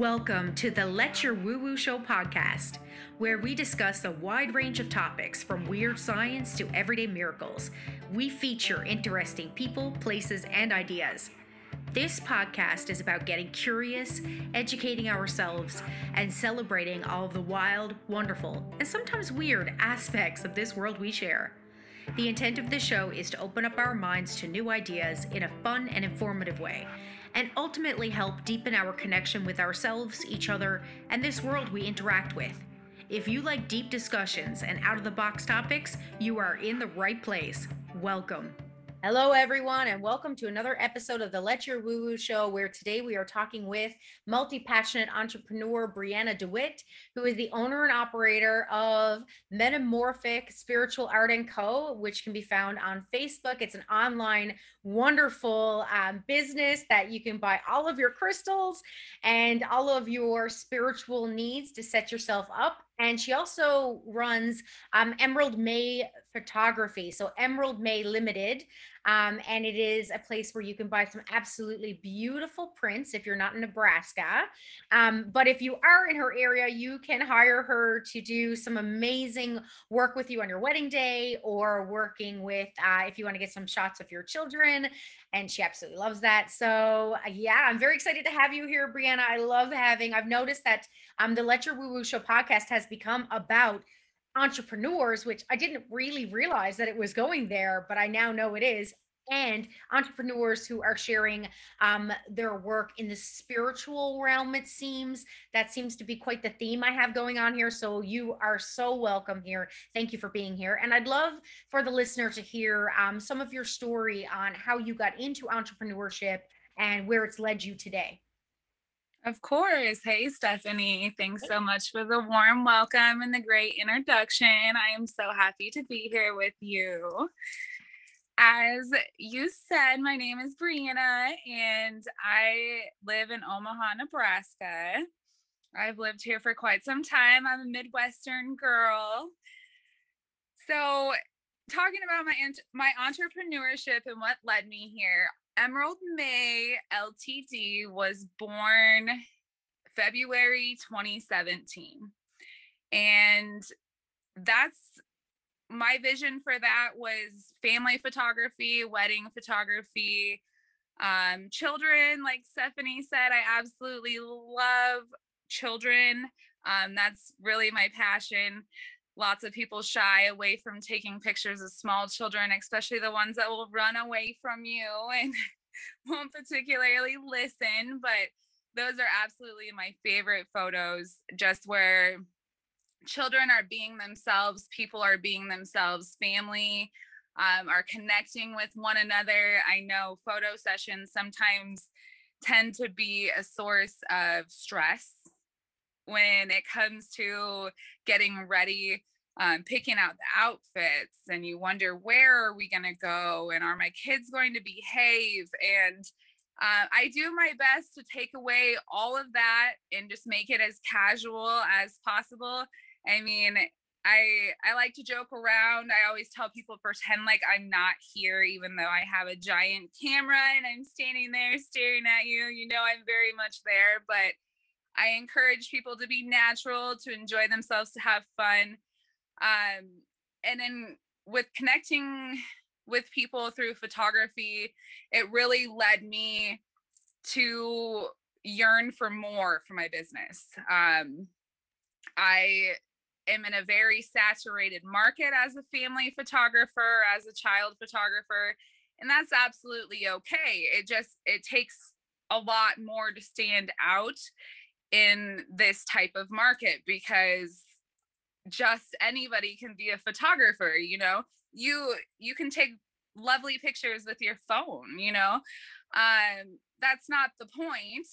Welcome to the Let Your Woo Woo Show podcast, where we discuss a wide range of topics from weird science to everyday miracles. We feature interesting people, places, and ideas. This podcast is about getting curious, educating ourselves, and celebrating all the wild, wonderful, and sometimes weird aspects of this world we share. The intent of this show is to open up our minds to new ideas in a fun and informative way and ultimately help deepen our connection with ourselves, each other, and this world we interact with. If you like deep discussions and out of the box topics, you are in the right place. Welcome. Hello, everyone, and welcome to another episode of the Let Your Woo Woo Show, where today we are talking with multi passionate entrepreneur Brianna DeWitt, who is the owner and operator of Metamorphic Spiritual Art and Co., which can be found on Facebook. It's an online, wonderful um, business that you can buy all of your crystals and all of your spiritual needs to set yourself up and she also runs um, Emerald May Photography, so Emerald May Limited, um, and it is a place where you can buy some absolutely beautiful prints if you're not in Nebraska. Um, but if you are in her area, you can hire her to do some amazing work with you on your wedding day, or working with uh, if you want to get some shots of your children and she absolutely loves that. So uh, yeah, I'm very excited to have you here, Brianna. I love having. I've noticed that um the Let Your Woo Woo Show podcast has become about entrepreneurs, which I didn't really realize that it was going there, but I now know it is and entrepreneurs who are sharing um, their work in the spiritual realm. It seems that seems to be quite the theme I have going on here. So you are so welcome here. Thank you for being here. And I'd love for the listener to hear um, some of your story on how you got into entrepreneurship and where it's led you today. Of course. Hey, Stephanie. Thanks so much for the warm welcome and the great introduction. I am so happy to be here with you as you said, my name is Brianna and I live in Omaha, Nebraska. I've lived here for quite some time. I'm a Midwestern girl. So, talking about my my entrepreneurship and what led me here, Emerald May Ltd was born February 2017. And that's my vision for that was family photography, wedding photography, um, children. Like Stephanie said, I absolutely love children. Um, that's really my passion. Lots of people shy away from taking pictures of small children, especially the ones that will run away from you and won't particularly listen. But those are absolutely my favorite photos, just where children are being themselves, people are being themselves, family um, are connecting with one another. I know photo sessions sometimes tend to be a source of stress when it comes to getting ready um, picking out the outfits and you wonder where are we going to go and are my kids going to behave and uh, I do my best to take away all of that and just make it as casual as possible I mean, I I like to joke around. I always tell people pretend like I'm not here, even though I have a giant camera and I'm standing there staring at you. You know, I'm very much there, but I encourage people to be natural, to enjoy themselves, to have fun. Um, and then with connecting with people through photography, it really led me to yearn for more for my business. Um, I am in a very saturated market as a family photographer, as a child photographer, and that's absolutely okay. It just it takes a lot more to stand out in this type of market because just anybody can be a photographer, you know. You you can take lovely pictures with your phone, you know. Um that's not the point,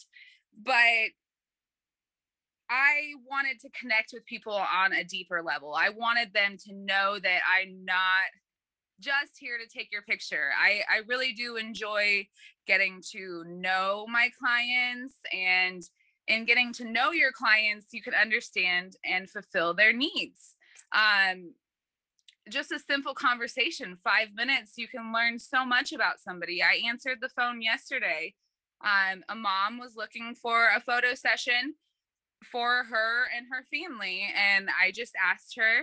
but I wanted to connect with people on a deeper level. I wanted them to know that I'm not just here to take your picture. I, I really do enjoy getting to know my clients and in getting to know your clients, you can understand and fulfill their needs. Um, just a simple conversation, five minutes, you can learn so much about somebody. I answered the phone yesterday um, a mom was looking for a photo session for her and her family. And I just asked her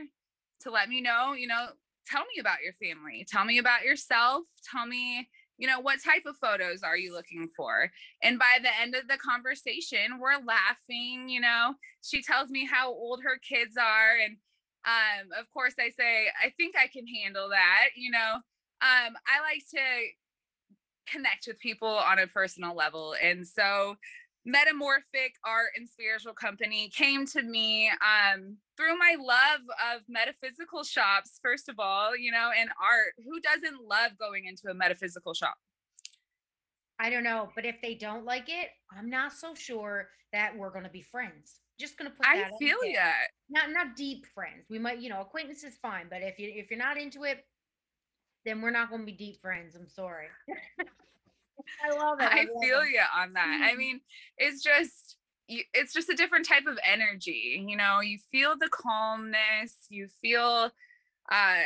to let me know, you know, tell me about your family, tell me about yourself, tell me, you know, what type of photos are you looking for? And by the end of the conversation, we're laughing, you know, she tells me how old her kids are. And um, of course, I say, I think I can handle that, you know. Um, I like to connect with people on a personal level. And so Metamorphic Art and Spiritual Company came to me um, through my love of metaphysical shops, first of all, you know, and art. Who doesn't love going into a metaphysical shop? I don't know, but if they don't like it, I'm not so sure that we're going to be friends. Just going to put that. I feel yeah. Not not deep friends. We might, you know, acquaintance is fine, but if you if you're not into it, then we're not going to be deep friends. I'm sorry. I love it. I, I feel it. you on that. Mm-hmm. I mean, it's just it's just a different type of energy. You know, you feel the calmness, you feel uh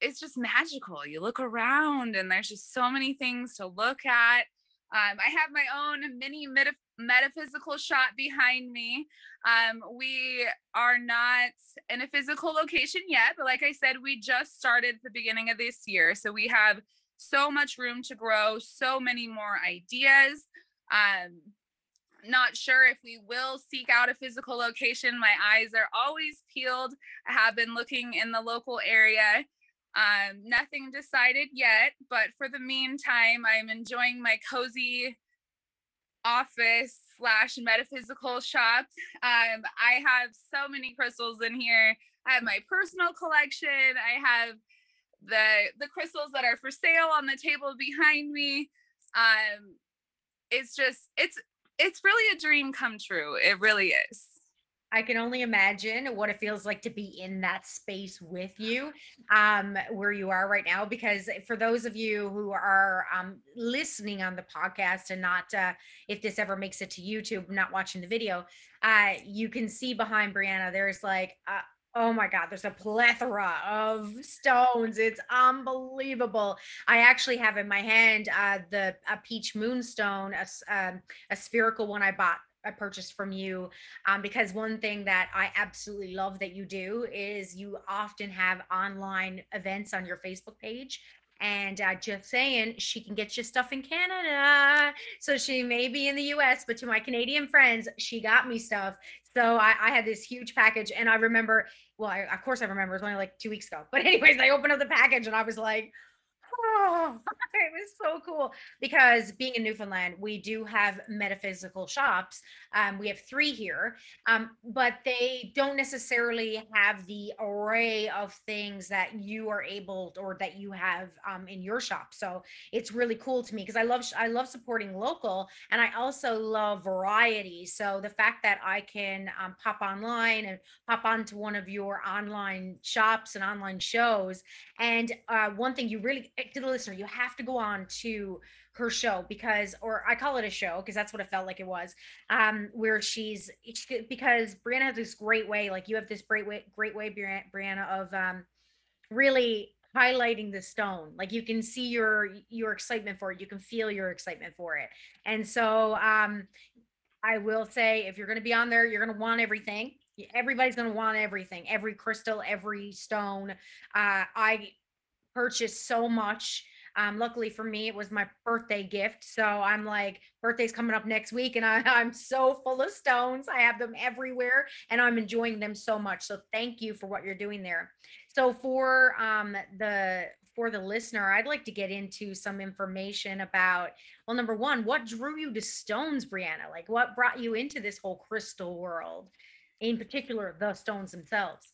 it's just magical. You look around and there's just so many things to look at. Um, I have my own mini meta- metaphysical shot behind me. Um, we are not in a physical location yet, but like I said, we just started the beginning of this year. So we have so much room to grow, so many more ideas. Um, not sure if we will seek out a physical location. My eyes are always peeled. I have been looking in the local area. Um, nothing decided yet, but for the meantime, I'm enjoying my cozy office slash metaphysical shop. Um, I have so many crystals in here. I have my personal collection. I have the the crystals that are for sale on the table behind me um it's just it's it's really a dream come true it really is I can only imagine what it feels like to be in that space with you, um, where you are right now. Because for those of you who are um, listening on the podcast and not, uh, if this ever makes it to YouTube, not watching the video, uh, you can see behind Brianna, there's like uh, Oh my God, there's a plethora of stones. It's unbelievable. I actually have in my hand uh, the a peach moonstone, a, um, a spherical one I bought I purchased from you um, because one thing that I absolutely love that you do is you often have online events on your Facebook page. And uh, just saying, she can get you stuff in Canada. So she may be in the US, but to my Canadian friends, she got me stuff. So I, I, had this huge package, and I remember, well, I, of course I remember, it was only like two weeks ago. But anyways, I opened up the package and I was like, it was so cool because being in Newfoundland, we do have metaphysical shops. Um, we have three here, um, but they don't necessarily have the array of things that you are able or that you have um, in your shop. So it's really cool to me because I love I love supporting local, and I also love variety. So the fact that I can um, pop online and pop onto one of your online shops and online shows, and uh, one thing you really to the listener, you have to go on to her show because or I call it a show because that's what it felt like it was. Um, where she's because Brianna has this great way, like you have this great way, great way, Brianna, of um really highlighting the stone. Like you can see your your excitement for it. You can feel your excitement for it. And so um i will say if you're going to be on there you're going to want everything. Everybody's going to want everything. Every crystal every stone. Uh i purchased so much um, luckily for me, it was my birthday gift. So I'm like, birthday's coming up next week, and I, I'm so full of stones. I have them everywhere, and I'm enjoying them so much. So thank you for what you're doing there. So for um, the for the listener, I'd like to get into some information about well, number one, what drew you to stones, Brianna? Like, what brought you into this whole crystal world? In particular, the stones themselves.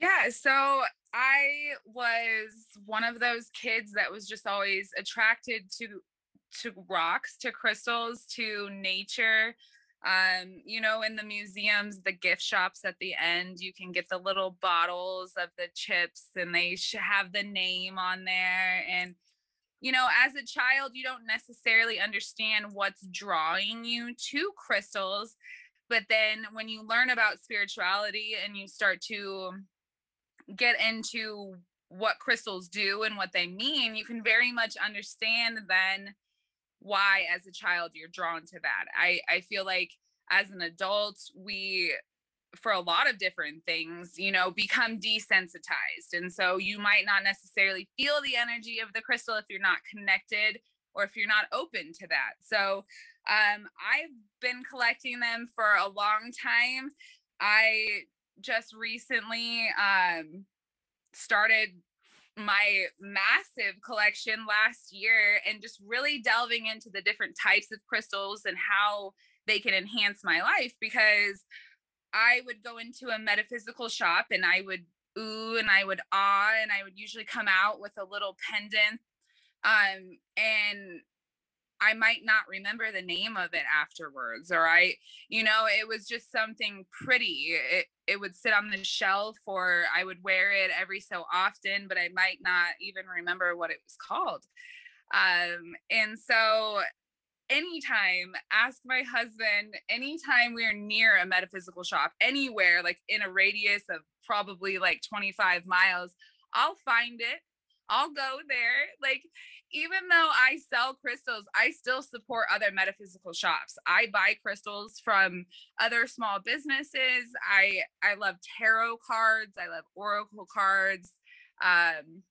Yeah, so I was one of those kids that was just always attracted to to rocks, to crystals, to nature. Um, you know, in the museums, the gift shops at the end, you can get the little bottles of the chips and they have the name on there. And, you know, as a child, you don't necessarily understand what's drawing you to crystals. But then when you learn about spirituality and you start to get into what crystals do and what they mean, you can very much understand then why as a child you're drawn to that. I I feel like as an adult we for a lot of different things, you know, become desensitized. And so you might not necessarily feel the energy of the crystal if you're not connected or if you're not open to that. So um, I've been collecting them for a long time. I just recently um, started my massive collection last year and just really delving into the different types of crystals and how they can enhance my life because I would go into a metaphysical shop and I would ooh and I would ah and I would usually come out with a little pendant um and I might not remember the name of it afterwards or I you know it was just something pretty it it would sit on the shelf or I would wear it every so often but I might not even remember what it was called. Um and so anytime ask my husband anytime we're near a metaphysical shop anywhere like in a radius of probably like 25 miles i'll find it i'll go there like even though i sell crystals i still support other metaphysical shops i buy crystals from other small businesses i i love tarot cards i love oracle cards um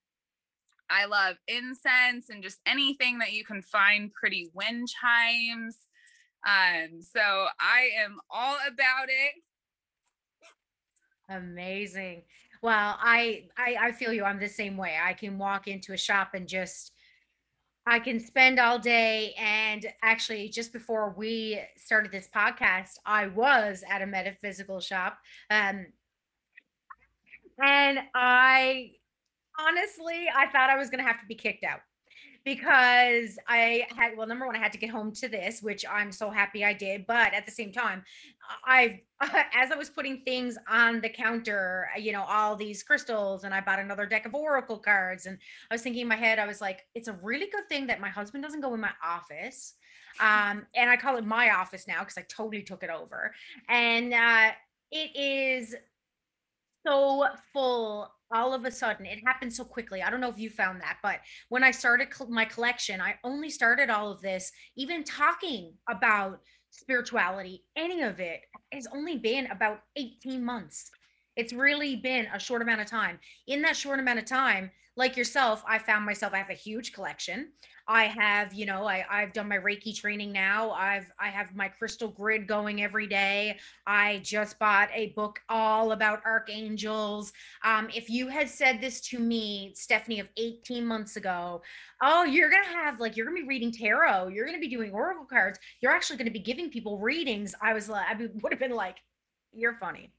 I love incense and just anything that you can find pretty wind chimes. Um, so I am all about it. Amazing. Well, I, I I feel you. I'm the same way. I can walk into a shop and just I can spend all day. And actually, just before we started this podcast, I was at a metaphysical shop. Um, and I honestly, I thought I was going to have to be kicked out because I had well number one I had to get home to this which I'm so happy I did but at the same time I as I was putting things on the counter you know all these crystals and I bought another deck of oracle cards and I was thinking in my head I was like it's a really good thing that my husband doesn't go in my office um and I call it my office now because I totally took it over and uh it is so full all of a sudden it happened so quickly i don't know if you found that but when i started my collection i only started all of this even talking about spirituality any of it has only been about 18 months. It's really been a short amount of time. In that short amount of time like yourself i found myself i have a huge collection I have, you know, I, I've done my Reiki training now. I've I have my crystal grid going every day. I just bought a book all about archangels. Um, if you had said this to me, Stephanie, of 18 months ago, oh, you're gonna have like you're gonna be reading tarot, you're gonna be doing oracle cards, you're actually gonna be giving people readings. I was like, I would have been like, you're funny.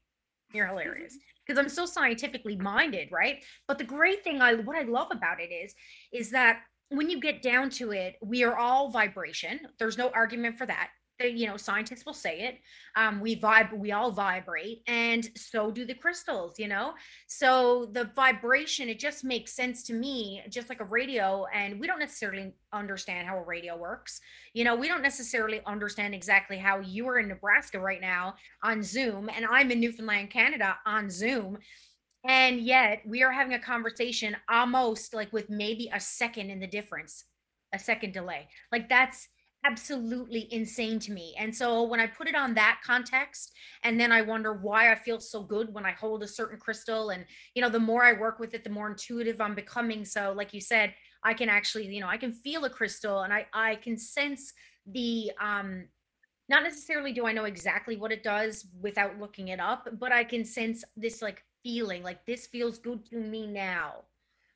You're hilarious because I'm so scientifically minded, right? But the great thing I what I love about it is is that when you get down to it, we are all vibration. There's no argument for that. You know, scientists will say it. Um, we vibe, we all vibrate, and so do the crystals. You know, so the vibration it just makes sense to me, just like a radio. And we don't necessarily understand how a radio works. You know, we don't necessarily understand exactly how you are in Nebraska right now on Zoom, and I'm in Newfoundland, Canada on Zoom and yet we are having a conversation almost like with maybe a second in the difference, a second delay. Like that's absolutely insane to me. And so when I put it on that context, and then I wonder why I feel so good when I hold a certain crystal, and you know, the more I work with it, the more intuitive I'm becoming. So, like you said, I can actually, you know, I can feel a crystal and I I can sense the um not necessarily do I know exactly what it does without looking it up, but I can sense this like feeling like this feels good to me now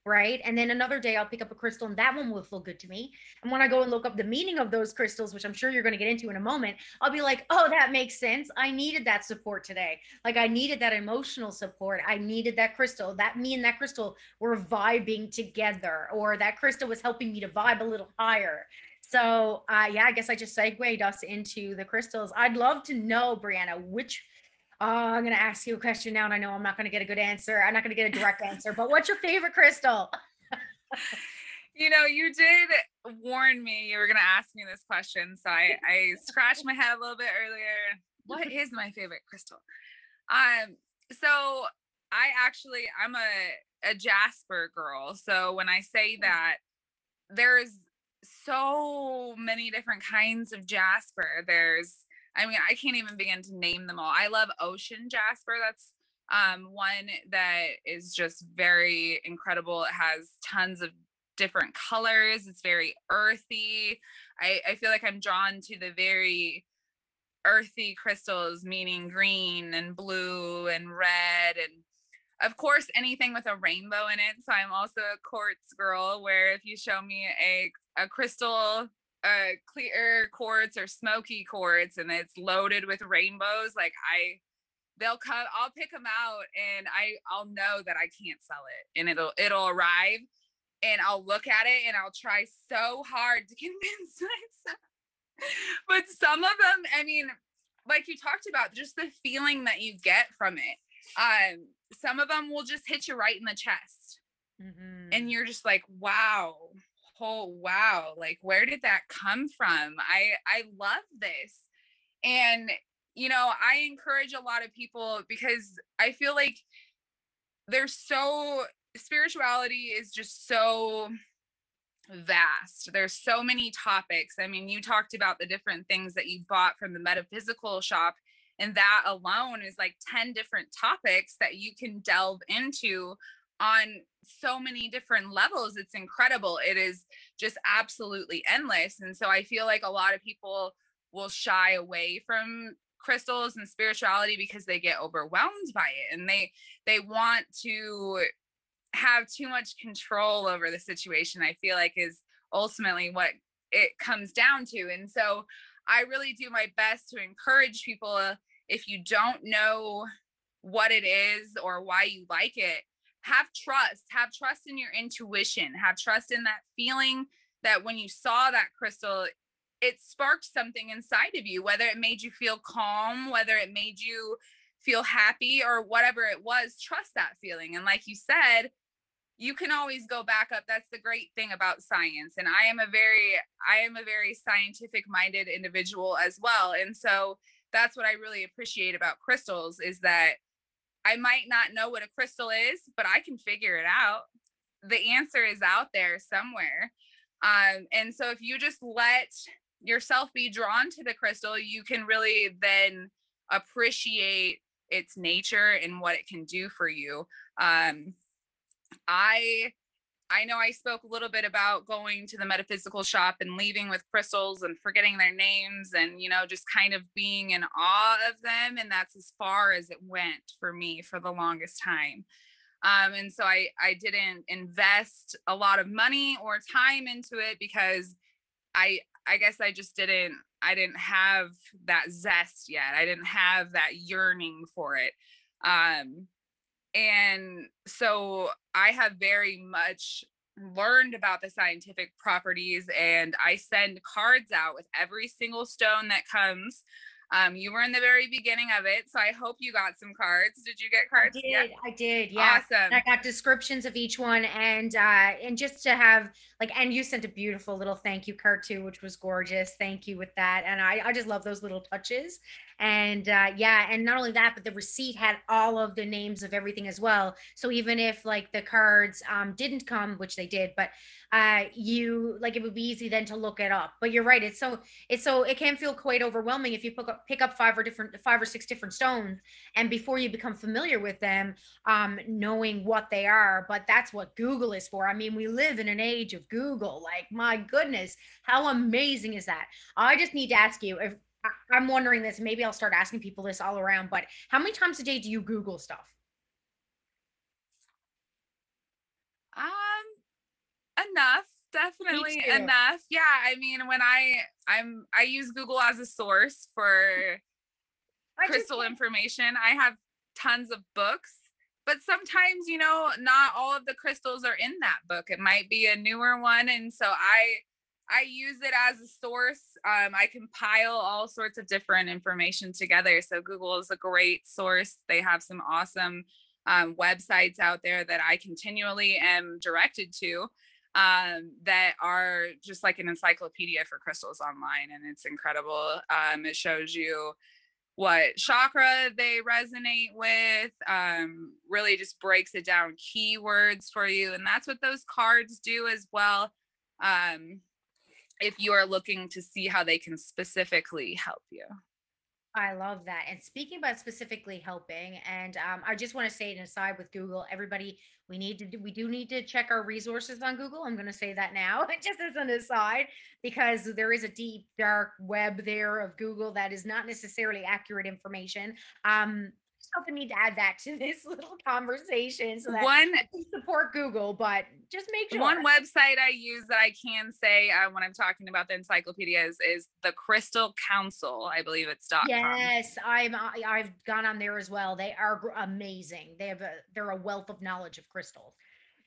right? And then another day i'll pick up a crystal and that one will feel good to me. And when i go and look up the meaning of those crystals which i'm sure you're going to get into in a moment i'll be like oh that makes sense. I needed that support today. Like i needed that emotional support. I needed that crystal. That me and that crystal were vibing together or that crystal was helping me to vibe a little higher. So uh, yeah i guess i just segued us into the crystals. I'd love to know brianna which oh, I'm going to ask you a question now, and I know I'm not going to get a good answer. I'm not going to get a direct answer, but what's your favorite crystal? you know, you did warn me you were going to ask me this question. So I, I scratched my head a little bit earlier. What is my favorite crystal? Um, so I actually, I'm a, a Jasper girl. So when I say that, there's so many different kinds of jasper. There's, I mean, I can't even begin to name them all. I love ocean jasper. That's um, one that is just very incredible. It has tons of different colors. It's very earthy. I, I feel like I'm drawn to the very earthy crystals, meaning green and blue and red and of course anything with a rainbow in it. So I'm also a quartz girl where if you show me a a crystal a clear quartz or smoky quartz and it's loaded with rainbows, like I they'll come I'll pick them out and I I'll know that I can't sell it and it'll it'll arrive and I'll look at it and I'll try so hard to convince myself but some of them, I mean, like you talked about, just the feeling that you get from it. Um, some of them will just hit you right in the chest. Mm-hmm. And you're just like, wow, oh wow, like where did that come from? I I love this. And you know, I encourage a lot of people because I feel like there's so spirituality is just so vast. There's so many topics. I mean, you talked about the different things that you bought from the metaphysical shop, and that alone is like 10 different topics that you can delve into on so many different levels. It's incredible. It is just absolutely endless. And so I feel like a lot of people will shy away from crystals and spirituality because they get overwhelmed by it and they they want to have too much control over the situation i feel like is ultimately what it comes down to and so i really do my best to encourage people uh, if you don't know what it is or why you like it have trust have trust in your intuition have trust in that feeling that when you saw that crystal it sparked something inside of you whether it made you feel calm whether it made you feel happy or whatever it was trust that feeling. And like you said you can always go back up. That's the great thing about science. And i am a very i am a very scientific minded individual as well. And so that's what i really appreciate about crystals is that i might not know what a crystal is but i can figure it out. The answer is out there somewhere. Um, and so if you just let yourself be drawn to the crystal you can really then appreciate its nature and what it can do for you. Um, I I know I spoke a little bit about going to the metaphysical shop and leaving with crystals and forgetting their names and you know just kind of being in awe of them and that's as far as it went for me for the longest time. Um, and so I I didn't invest a lot of money or time into it because I I guess I just didn't I didn't have that zest yet. I didn't have that yearning for it. Um, and so I have very much learned about the scientific properties and I send cards out with every single stone that comes um, you were in the very beginning of it, so I hope you got some cards. Did you get cards? I did. Yeah. I did. Yeah. Awesome. I got descriptions of each one, and uh, and just to have like, and you sent a beautiful little thank you card too, which was gorgeous. Thank you with that, and I I just love those little touches. And uh, yeah, and not only that, but the receipt had all of the names of everything as well. So even if like the cards um, didn't come, which they did, but uh, you like it would be easy then to look it up. But you're right; it's so it's so it can feel quite overwhelming if you pick up pick up five or different five or six different stones, and before you become familiar with them, um, knowing what they are. But that's what Google is for. I mean, we live in an age of Google. Like my goodness, how amazing is that? I just need to ask you if. I'm wondering this. Maybe I'll start asking people this all around. But how many times a day do you Google stuff? Um, enough definitely enough yeah i mean when i i'm i use google as a source for I crystal information i have tons of books but sometimes you know not all of the crystals are in that book it might be a newer one and so i i use it as a source um, i compile all sorts of different information together so google is a great source they have some awesome um, websites out there that i continually am directed to um, that are just like an encyclopedia for crystals online, and it's incredible. Um, it shows you what chakra they resonate with, um, really just breaks it down keywords for you, and that's what those cards do as well. Um, if you are looking to see how they can specifically help you. I love that. And speaking about specifically helping, and um, I just want to say an aside with Google, everybody, we need to do, we do need to check our resources on Google. I'm going to say that now, just as an aside, because there is a deep dark web there of Google that is not necessarily accurate information. Um, felt need to add that to this little conversation so that one support Google, but just make sure. One website I use that I can say uh, when I'm talking about the encyclopedias is the Crystal Council. I believe it's dot. Yes, I'm. I've gone on there as well. They are amazing. They have a. They're a wealth of knowledge of crystals.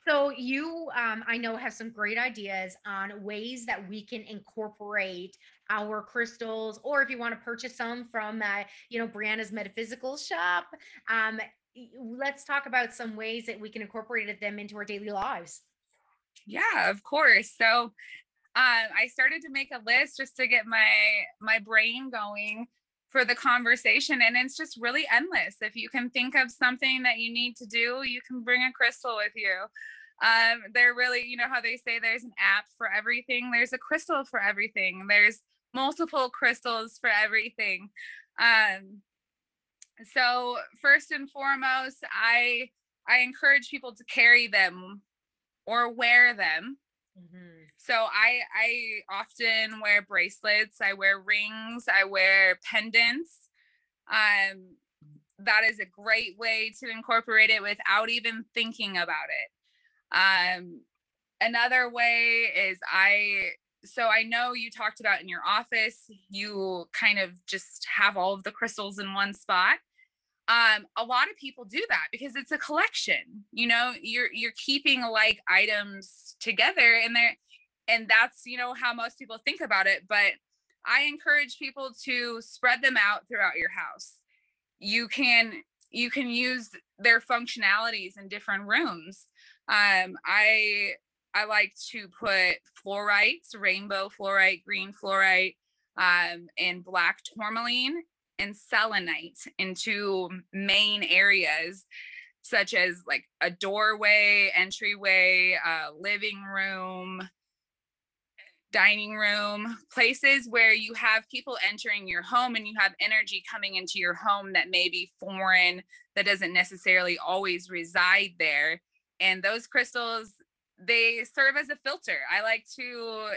So you, um, I know, have some great ideas on ways that we can incorporate our crystals, or if you want to purchase some from, uh, you know, Brianna's Metaphysical Shop. Um, let's talk about some ways that we can incorporate them into our daily lives. Yeah, of course. So um, I started to make a list just to get my my brain going for the conversation and it's just really endless. If you can think of something that you need to do you can bring a crystal with you. Um, they're really you know how they say there's an app for everything? There's a crystal for everything. There's multiple crystals for everything. Um, so first and foremost i i encourage people to carry them or wear them. Mm-hmm. So I I often wear bracelets, I wear rings, I wear pendants. Um that is a great way to incorporate it without even thinking about it. Um another way is I so I know you talked about in your office, you kind of just have all of the crystals in one spot um a lot of people do that because it's a collection you know you're you're keeping like items together and they're and that's you know how most people think about it but i encourage people to spread them out throughout your house. You can you can use their functionalities in different rooms. Um i i like to put fluorites rainbow fluorite green fluorite um and black tourmaline and selenite into main areas such as like a doorway entryway uh, living room dining room, places where you have people entering your home and you have energy coming into your home that may be foreign, that doesn't necessarily always reside there. And those crystals, they serve as a filter. I like to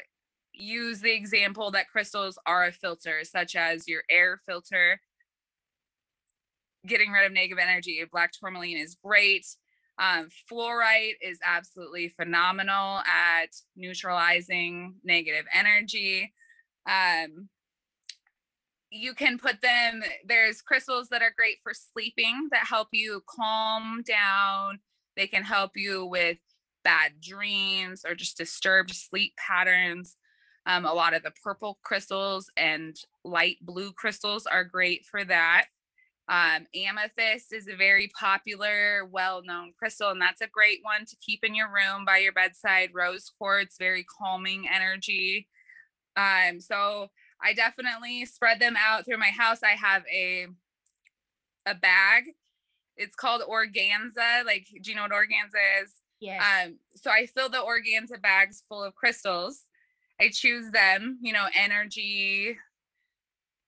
use the example that crystals are a filter, such as your air filter. Getting rid of negative energy, black tourmaline is great. Um, fluorite is absolutely phenomenal at neutralizing negative energy. Um, you can put them, there's crystals that are great for sleeping that help you calm down. They can help you with bad dreams or just disturbed sleep patterns. Um, a lot of the purple crystals and light blue crystals are great for that. Um, amethyst is a very popular, well known crystal, and that's a great one to keep in your room by your bedside. Rose quartz, very calming energy. Um, so I definitely spread them out through my house. I have a a bag. It's called organza. Like, do you know what organza is? Yeah. Um, so I fill the organza bags full of crystals. I choose them, you know, energy,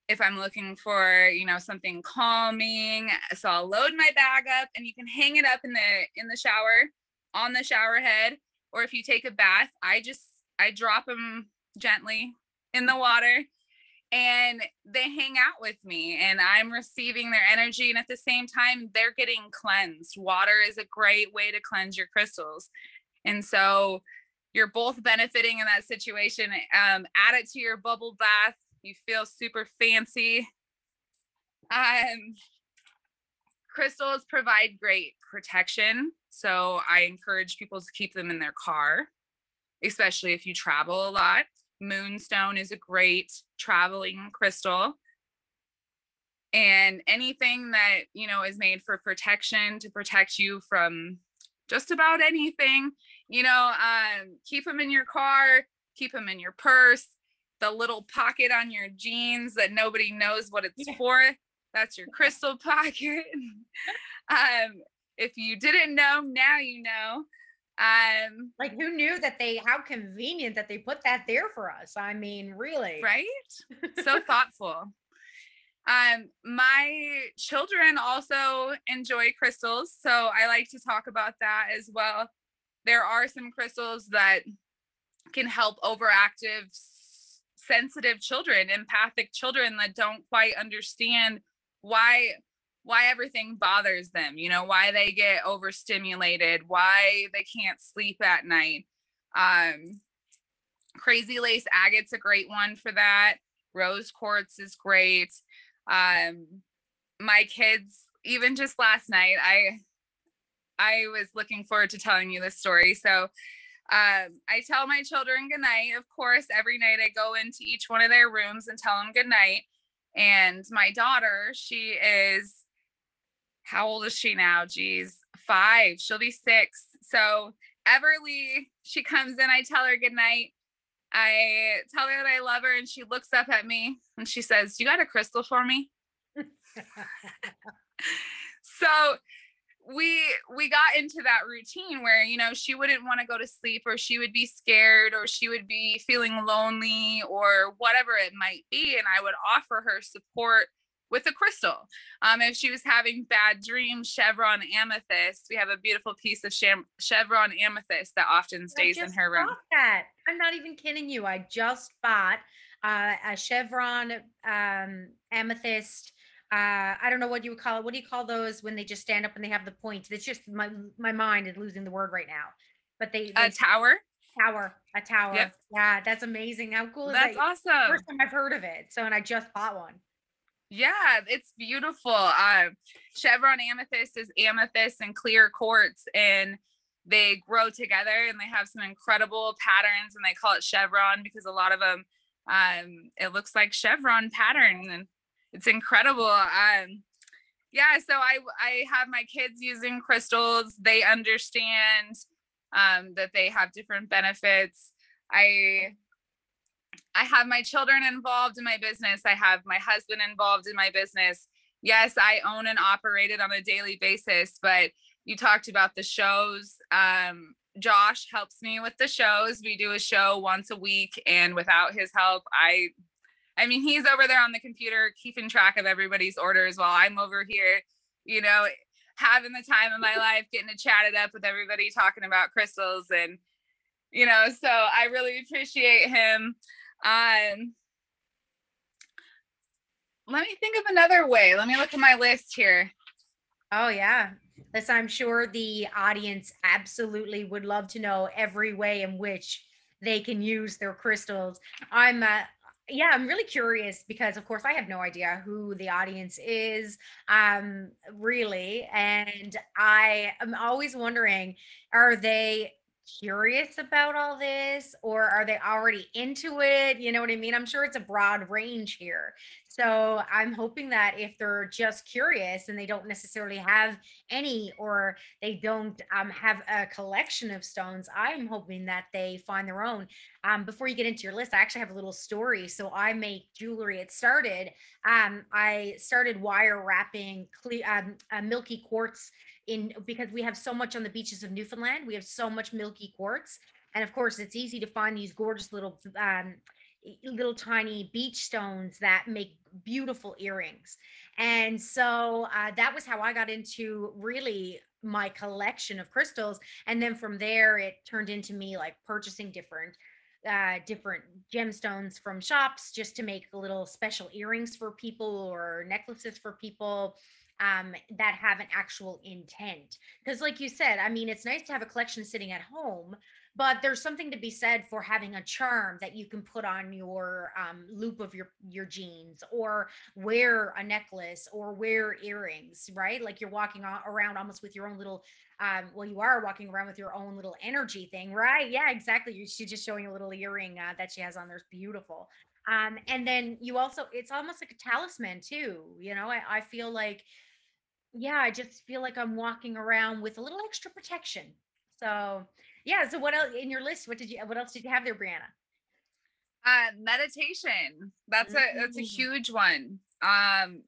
if I'm looking for, you know, something calming. So I'll load my bag up and you can hang it up in the in the shower on the shower head or if you take a bath, I just I drop them gently in the water and they hang out with me and I'm receiving their energy and at the same time they're getting cleansed. Water is a great way to cleanse your crystals. And so you're both benefiting in that situation. Um, add it to your bubble bath you feel super fancy. Um, crystals provide great protection. So I encourage people to keep them in their car, especially if you travel a lot. Moonstone is a great traveling crystal. And anything that, you know, is made for protection to protect you from just about anything, you know, um, keep them in your car, keep them in your purse, the little pocket on your jeans that nobody knows what it's yeah. for. That's your crystal pocket. um, if you didn't know, now you know. Um, like who knew that they how convenient that they put that there for us. I mean, really. Right? So thoughtful. Um, my children also enjoy crystals, so I like to talk about that as well. There are some crystals that can help overactive sensitive children, empathic children that don't quite understand why why everything bothers them, you know, why they get overstimulated, why they can't sleep at night. Um, crazy lace agate's a great one for that. Rose quartz is great. Um, my kids, even just last night, I I was looking forward to telling you this story. So um, I tell my children good night. Of course, every night I go into each one of their rooms and tell them good night. And my daughter, she is how old is she now? Geez, five. She'll be six. So Everly, she comes in, I tell her good night. I tell her that I love her, and she looks up at me and she says, You got a crystal for me? so we we got into that routine where you know she wouldn't want to go to sleep or she would be scared or she would be feeling lonely or whatever it might be and i would offer her support with a crystal. Um, if she was having bad dreams, chevron amethyst, we have a beautiful piece of chevron amethyst that often stays in her room. That. I'm not even kidding you. I just bought uh, a chevron um, amethyst. Uh, I don't know what you would call it. What do you call those when they just stand up and they have the point? It's just my my mind is losing the word right now. But they, they a tower. Tower, a tower. Yep. Yeah, that's amazing. How cool is that's that? That's awesome. First time I've heard of it. So, and I just bought one. Yeah, it's beautiful. Um, chevron amethyst is amethyst and clear quartz, and they grow together and they have some incredible patterns. And they call it chevron because a lot of them, um, it looks like chevron pattern, and it's incredible. Um, yeah, so I I have my kids using crystals. They understand um, that they have different benefits. I I have my children involved in my business. I have my husband involved in my business. Yes, I own and operate it on a daily basis, but you talked about the shows. Um, Josh helps me with the shows. We do a show once a week, and without his help, I I mean, he's over there on the computer keeping track of everybody's orders while I'm over here, you know, having the time of my life, getting to chat it up with everybody, talking about crystals. And, you know, so I really appreciate him. Um, let me think of another way. Let me look at my list here. Oh yeah. This I'm sure the audience absolutely would love to know every way in which they can use their crystals. I'm uh, yeah, I'm really curious because of course I have no idea who the audience is um really and I am always wondering are they curious about all this or are they already into it? You know what I mean? I'm sure it's a broad range here. So I'm hoping that if they're just curious and they don't necessarily have any or they don't um, have a collection of stones, I'm hoping that they find their own. Um, before you get into your list, I actually have a little story. So I make jewelry. It started, um, I started wire wrapping cle- um, milky quartz in because we have so much on the beaches of Newfoundland. We have so much milky quartz, and of course, it's easy to find these gorgeous little um, little tiny beach stones that make beautiful earrings. And so uh, that was how I got into really my collection of crystals. And then from there, it turned into me like purchasing different uh, different gemstones from shops just to make little special earrings for people or necklaces for people um, that have an actual intent. Because, like you said, I mean, it's nice to have a collection sitting at home, but there's something to be said for having a charm that you can put on your um, loop of your your jeans, or wear a necklace, or wear earrings, right? Like you're walking around almost with your own little. Um, well, you are walking around with your own little energy thing, right? Yeah, exactly. She's just showing a little earring uh, that she has on there's beautiful. Um, and then you also, it's almost like a talisman too. You know, I, I feel like yeah, I just feel like I'm walking around with a little extra protection. So yeah. So what else in your list? What did you? What else did you have there, Brianna? Uh, meditation. That's a that's a mm. huge one. Um,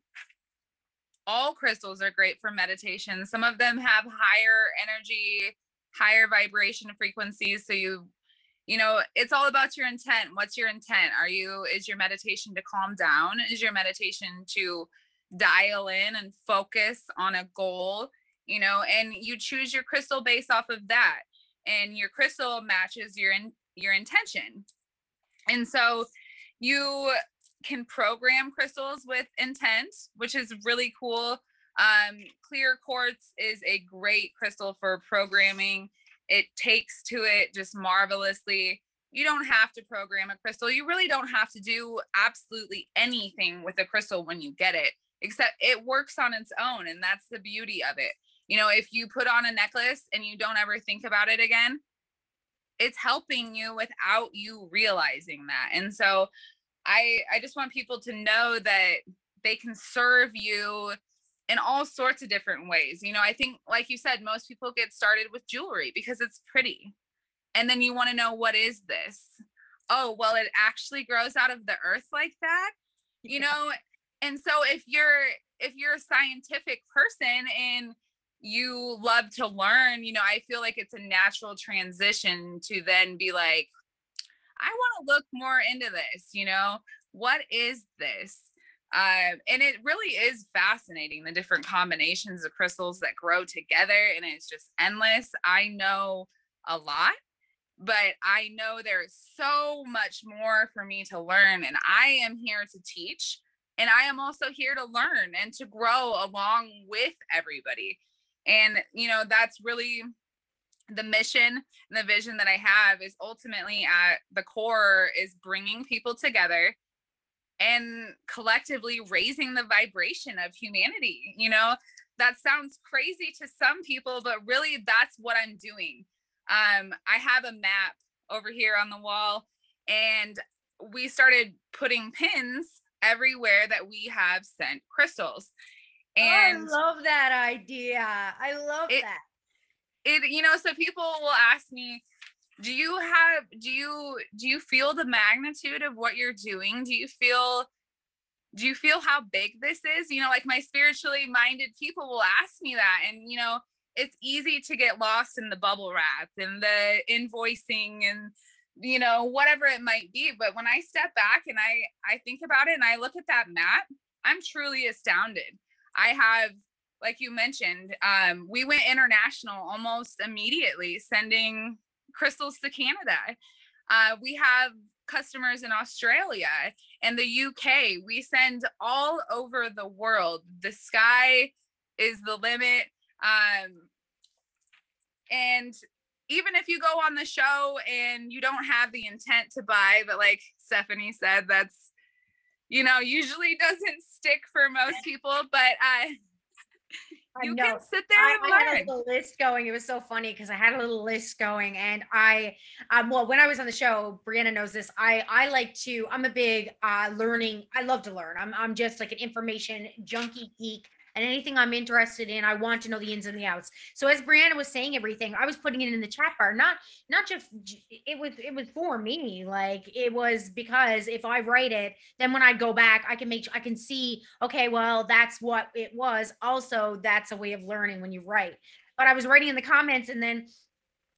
all crystals are great for meditation. Some of them have higher energy higher vibration frequencies. So you, you know, it's all about your intent. What's your intent? Are you, is your meditation to calm down? Is your meditation to dial in and focus on a goal? You know, and you choose your crystal based off of that. And your crystal matches your in, your intention. And so you can program crystals with intent, which is really cool. Um, clear quartz is a great crystal for programming. It takes to it just marvelously. You don't have to program a crystal. You really don't have to do absolutely anything with a crystal when you get it, except it works on its own. And that's the beauty of it. You know, if you put on a necklace and you don't ever think about it again, it's helping you without you realizing that. And so I I just want people to know that they can serve you in all sorts of different ways. You know, I think like you said most people get started with jewelry because it's pretty. And then you want to know what is this? Oh, well it actually grows out of the earth like that. You know, and so if you're if you're a scientific person and you love to learn, you know, I feel like it's a natural transition to then be like, I want to look more into this, you know, what is this? Uh, and it really is fascinating the different combinations of crystals that grow together, and it's just endless. I know a lot, but I know there's so much more for me to learn, and I am here to teach. And I am also here to learn and to grow along with everybody. And, you know, that's really the mission and the vision that I have is ultimately at the core is bringing people together and collectively raising the vibration of humanity. You know, that sounds crazy to some people, but really that's what I'm doing. Um, I have a map over here on the wall, and we started putting pins everywhere that we have sent crystals. And oh, I love that idea. I love it, that. it you know so people will ask me do you have do you do you feel the magnitude of what you're doing? Do you feel do you feel how big this is? You know like my spiritually minded people will ask me that and you know it's easy to get lost in the bubble wrap and the invoicing and you know whatever it might be but when i step back and i i think about it and i look at that map i'm truly astounded i have like you mentioned, um, we went international almost immediately, sending crystals to Canada. Uh, we have customers in Australia and the UK. We send all over the world. The sky is the limit. Um, and even if you go on the show and you don't have the intent to buy, but like Stephanie said, that's, you know, usually doesn't stick for most people. But uh, you can sit there I, and learn. I had a list going. It was so funny because I had a little list going, and I, um, well, when I was on the show, Brianna knows this. I, I like to. I'm a big uh, learning. I love to learn. I'm, I'm just like an information junkie geek and anything I'm interested in, I want to know the ins and the outs. So as Brianna was saying everything, I was putting it in the chat bar, not not just it was it was for me. Like it was because if I write it, then when I go back, I can make I can see, okay, well, that's what it was. Also, that's a way of learning when you write. But I was writing in the comments and then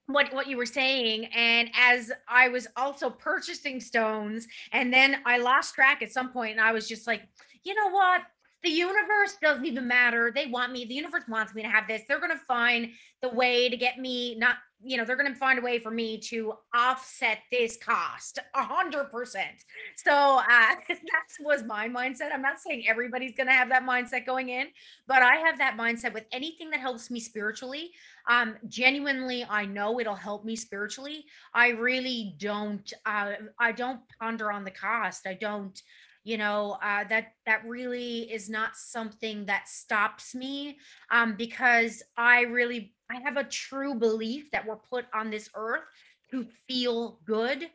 what what you were saying and as i was also purchasing stones and then i lost track at some point and i was just like you know what the universe doesn't even matter. They want me. The universe wants me to have this. They're going to find the way to get me not, you know, they're going to find a way for me to offset this cost a hundred percent. So uh, that was my mindset. I'm not saying everybody's going to have that mindset going in, but I have that mindset with anything that helps me spiritually. Um, genuinely, I know it'll help me spiritually. I really don't, uh, I don't ponder on the cost. I don't, you know uh, that that really is not something that stops me um, because i really i have a true belief that we're put on this earth to feel good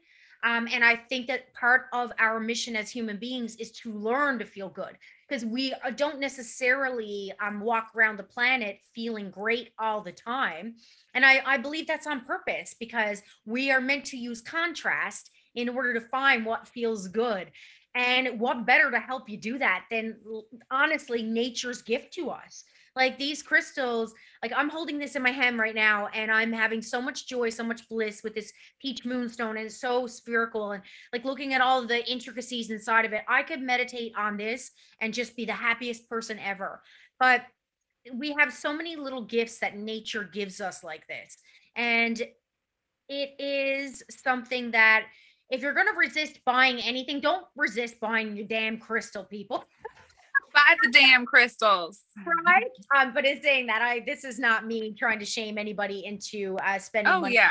um, and i think that part of our mission as human beings is to learn to feel good because we uh, don't necessarily um, walk around the planet feeling great all the time and I, I believe that's on purpose because we are meant to use contrast in order to find what feels good and what better to help you do that than honestly nature's gift to us? Like these crystals, like I'm holding this in my hand right now and I'm having so much joy, so much bliss with this peach moonstone and it's so spherical and like looking at all the intricacies inside of it. I could meditate on this and just be the happiest person ever. But we have so many little gifts that nature gives us like this. And it is something that if you're going to resist buying anything, don't resist buying your damn crystal, people. Buy the damn crystals. Right. Um, but it's saying that I this is not me trying to shame anybody into uh spending oh, money yeah.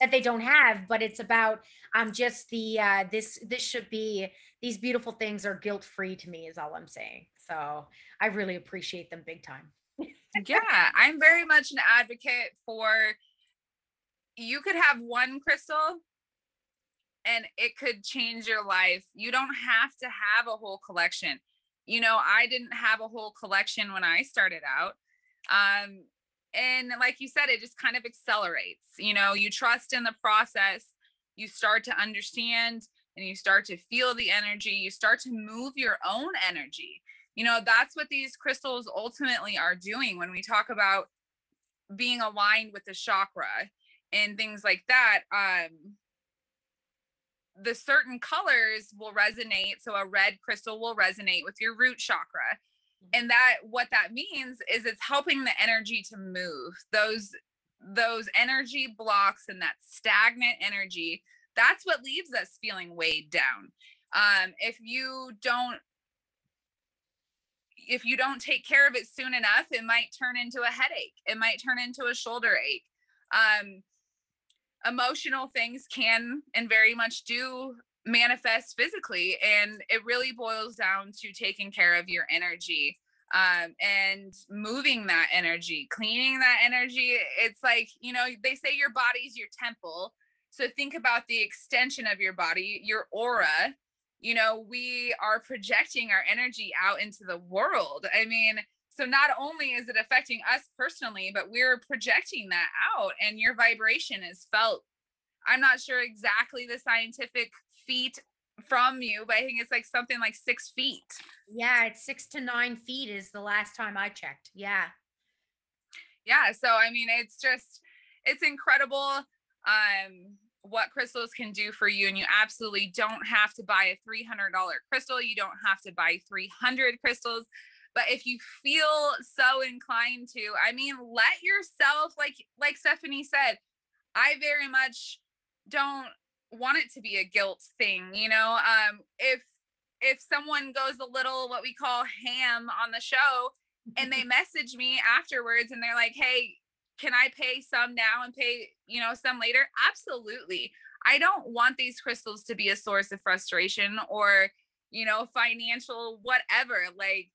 that they don't have, but it's about um just the uh this this should be these beautiful things are guilt free to me is all I'm saying. So I really appreciate them big time. yeah, I'm very much an advocate for you could have one crystal and it could change your life. You don't have to have a whole collection. You know, I didn't have a whole collection when I started out. Um, and like you said, it just kind of accelerates. You know, you trust in the process, you start to understand and you start to feel the energy, you start to move your own energy. You know, that's what these crystals ultimately are doing when we talk about being aligned with the chakra and things like that. Um, the certain colors will resonate. So a red crystal will resonate with your root chakra. And that what that means is it's helping the energy to move. Those those energy blocks and that stagnant energy, that's what leaves us feeling weighed down. Um, if you don't if you don't take care of it soon enough, it might turn into a headache. It might turn into a shoulder ache. Um, emotional things can and very much do manifest physically and it really boils down to taking care of your energy um, and moving that energy cleaning that energy. It's like you know they say your body's your temple. So think about the extension of your body your aura. You know we are projecting our energy out into the world. I mean so not only is it affecting us personally, but we're projecting that out and your vibration is felt. I'm not sure exactly the scientific feet from you, but I think it's like something like six feet. Yeah, it's six to nine feet is the last time I checked. Yeah. Yeah. So I mean it's just it's incredible um what crystals can do for you and you absolutely don't have to buy a $300 crystal you don't have to buy 300 crystals but if you feel so inclined to i mean let yourself like like stephanie said i very much don't want it to be a guilt thing you know? Um if if someone goes a little what we call ham on the show and they message me afterwards and they're like hey can i pay some now and pay you know some later? Absolutely. I don't want these crystals to be a source of frustration or you know financial whatever like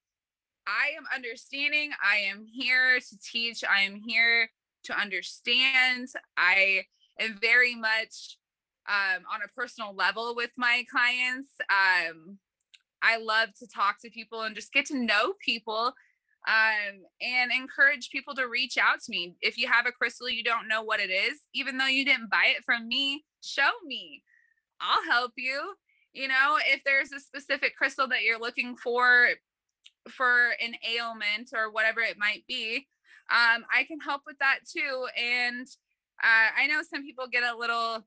I am understanding. I am here to teach. I am here to understand. I am very much um, on a personal level with my clients. Um, I love to talk to people and just get to know people um, and encourage people to reach out to me. If you have a crystal you don't know what it is, even though you didn't buy it from me, show me. I'll help you. You know, if there's a specific crystal that you're looking for, for an ailment or whatever it might be, um, I can help with that too. And uh, I know some people get a little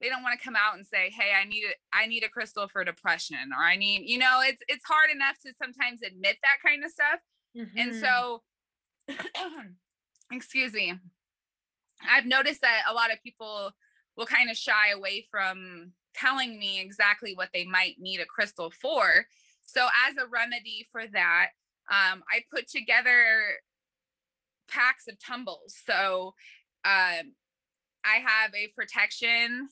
they don't want to come out and say hey i need a, i need a crystal for depression or i need you know it's it's hard enough to sometimes admit that kind of stuff mm-hmm. and so excuse me i've noticed that a lot of people will kind of shy away from telling me exactly what they might need a crystal for so, as a remedy for that, um, I put together packs of tumbles. So, um, I have a protection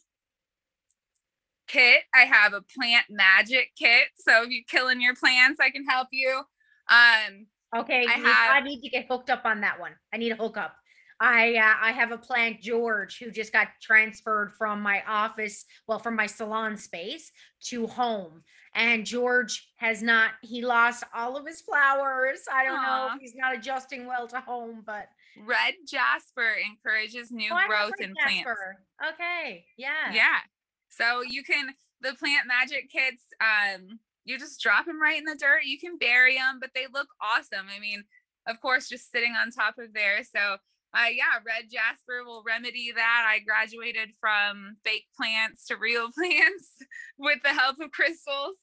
kit. I have a plant magic kit. So, if you're killing your plants, I can help you. Um, okay, I, have, I need to get hooked up on that one. I need a hookup. I uh, I have a plant George who just got transferred from my office, well, from my salon space to home. And George has not, he lost all of his flowers. I don't Aww. know if he's not adjusting well to home, but red jasper encourages new oh, growth in plants. Okay. Yeah. Yeah. So you can the plant magic kits, um, you just drop them right in the dirt. You can bury them, but they look awesome. I mean, of course, just sitting on top of there. So, uh, yeah, red jasper will remedy that. I graduated from fake plants to real plants with the help of crystals.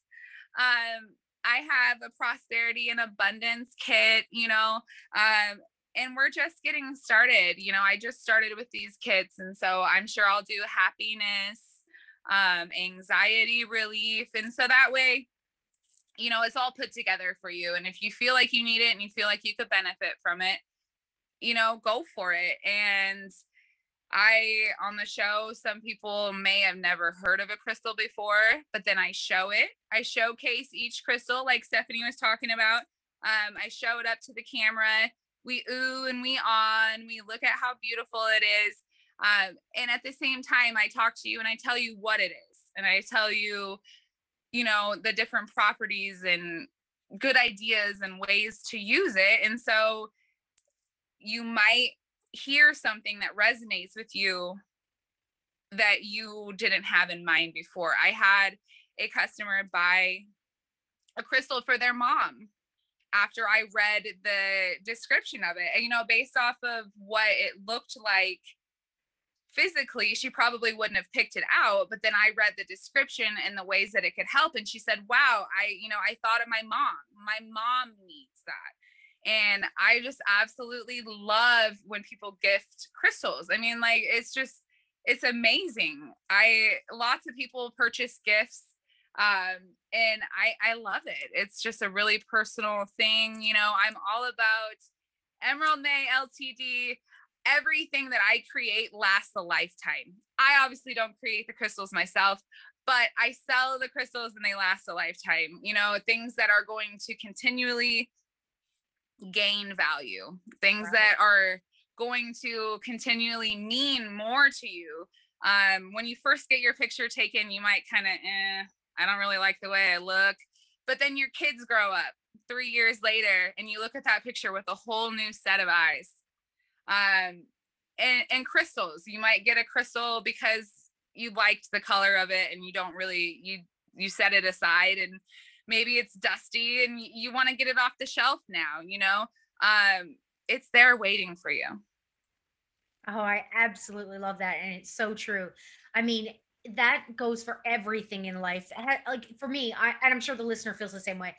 Um, I have a prosperity and abundance kit, you know, um, and we're just getting started. You know, I just started with these kits, and so I'm sure I'll do happiness, um, anxiety relief, and so that way, you know, it's all put together for you. And if you feel like you need it and you feel like you could benefit from it, you know, go for it. And I on the show, some people may have never heard of a crystal before, but then I show it. I showcase each crystal, like Stephanie was talking about. Um, I show it up to the camera. We ooh and we on. We look at how beautiful it is. Um, and at the same time, I talk to you and I tell you what it is. And I tell you, you know, the different properties and good ideas and ways to use it. And so you might hear something that resonates with you that you didn't have in mind before. I had a customer buy a crystal for their mom after I read the description of it. And, you know, based off of what it looked like physically, she probably wouldn't have picked it out. But then I read the description and the ways that it could help. And she said, wow, I, you know, I thought of my mom. My mom needs that. And I just absolutely love when people gift crystals. I mean, like, it's just, it's amazing. I, lots of people purchase gifts um and i i love it it's just a really personal thing you know i'm all about emerald may ltd everything that i create lasts a lifetime i obviously don't create the crystals myself but i sell the crystals and they last a lifetime you know things that are going to continually gain value, things right. that are going to continually mean more to you. Um, when you first get your picture taken, you might kind of, eh, I don't really like the way I look. But then your kids grow up three years later and you look at that picture with a whole new set of eyes. Um, and, and crystals, you might get a crystal because you liked the color of it and you don't really, you, you set it aside and maybe it's dusty and you want to get it off the shelf now you know? Um it's there waiting for you. Oh i absolutely love that and it's so true. I mean that goes for everything in life. Like for me i and i'm sure the listener feels the same way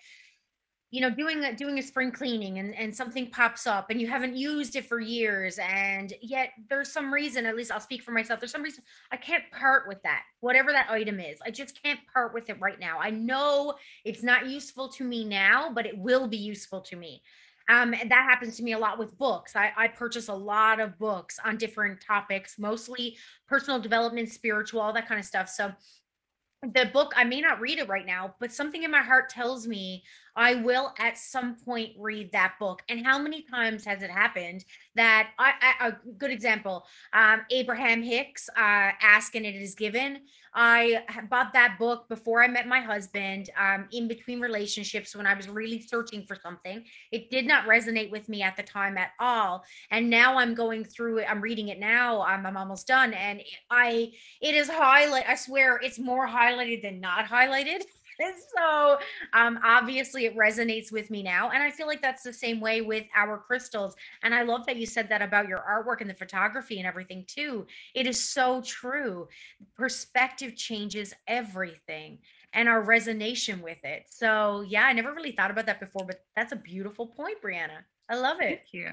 you know doing a doing a spring cleaning and and something pops up and you haven't used it for years and yet there's some reason at least I'll speak for myself there's some reason I can't part with that whatever that item is I just can't part with it right now I know it's not useful to me now but it will be useful to me um, and that happens to me a lot with books. I, I purchase a lot of books on different topics, mostly personal development, spiritual, all that kind of stuff. So the book i may not read it right now but something in my heart tells me i will at some point read that book. And how many times has it happened that i, I a good example um, abraham hicks uh, ask and it is given. I bought that book before i met my husband um, in between relationships when i was really searching for something. It did not resonate with me at the time at all. And now i'm going through it i'm reading it now i'm, I'm almost done. And i it is highlight i swear it's more highlighted than not highlighted so um, obviously it resonates with me now and i feel like that's the same way with our crystals and i love that you said that about your artwork and the photography and everything too. It is so true. Perspective changes everything and our resonation with it. So yeah i never really thought about that before but that's a beautiful point brianna. I love it. Thank you.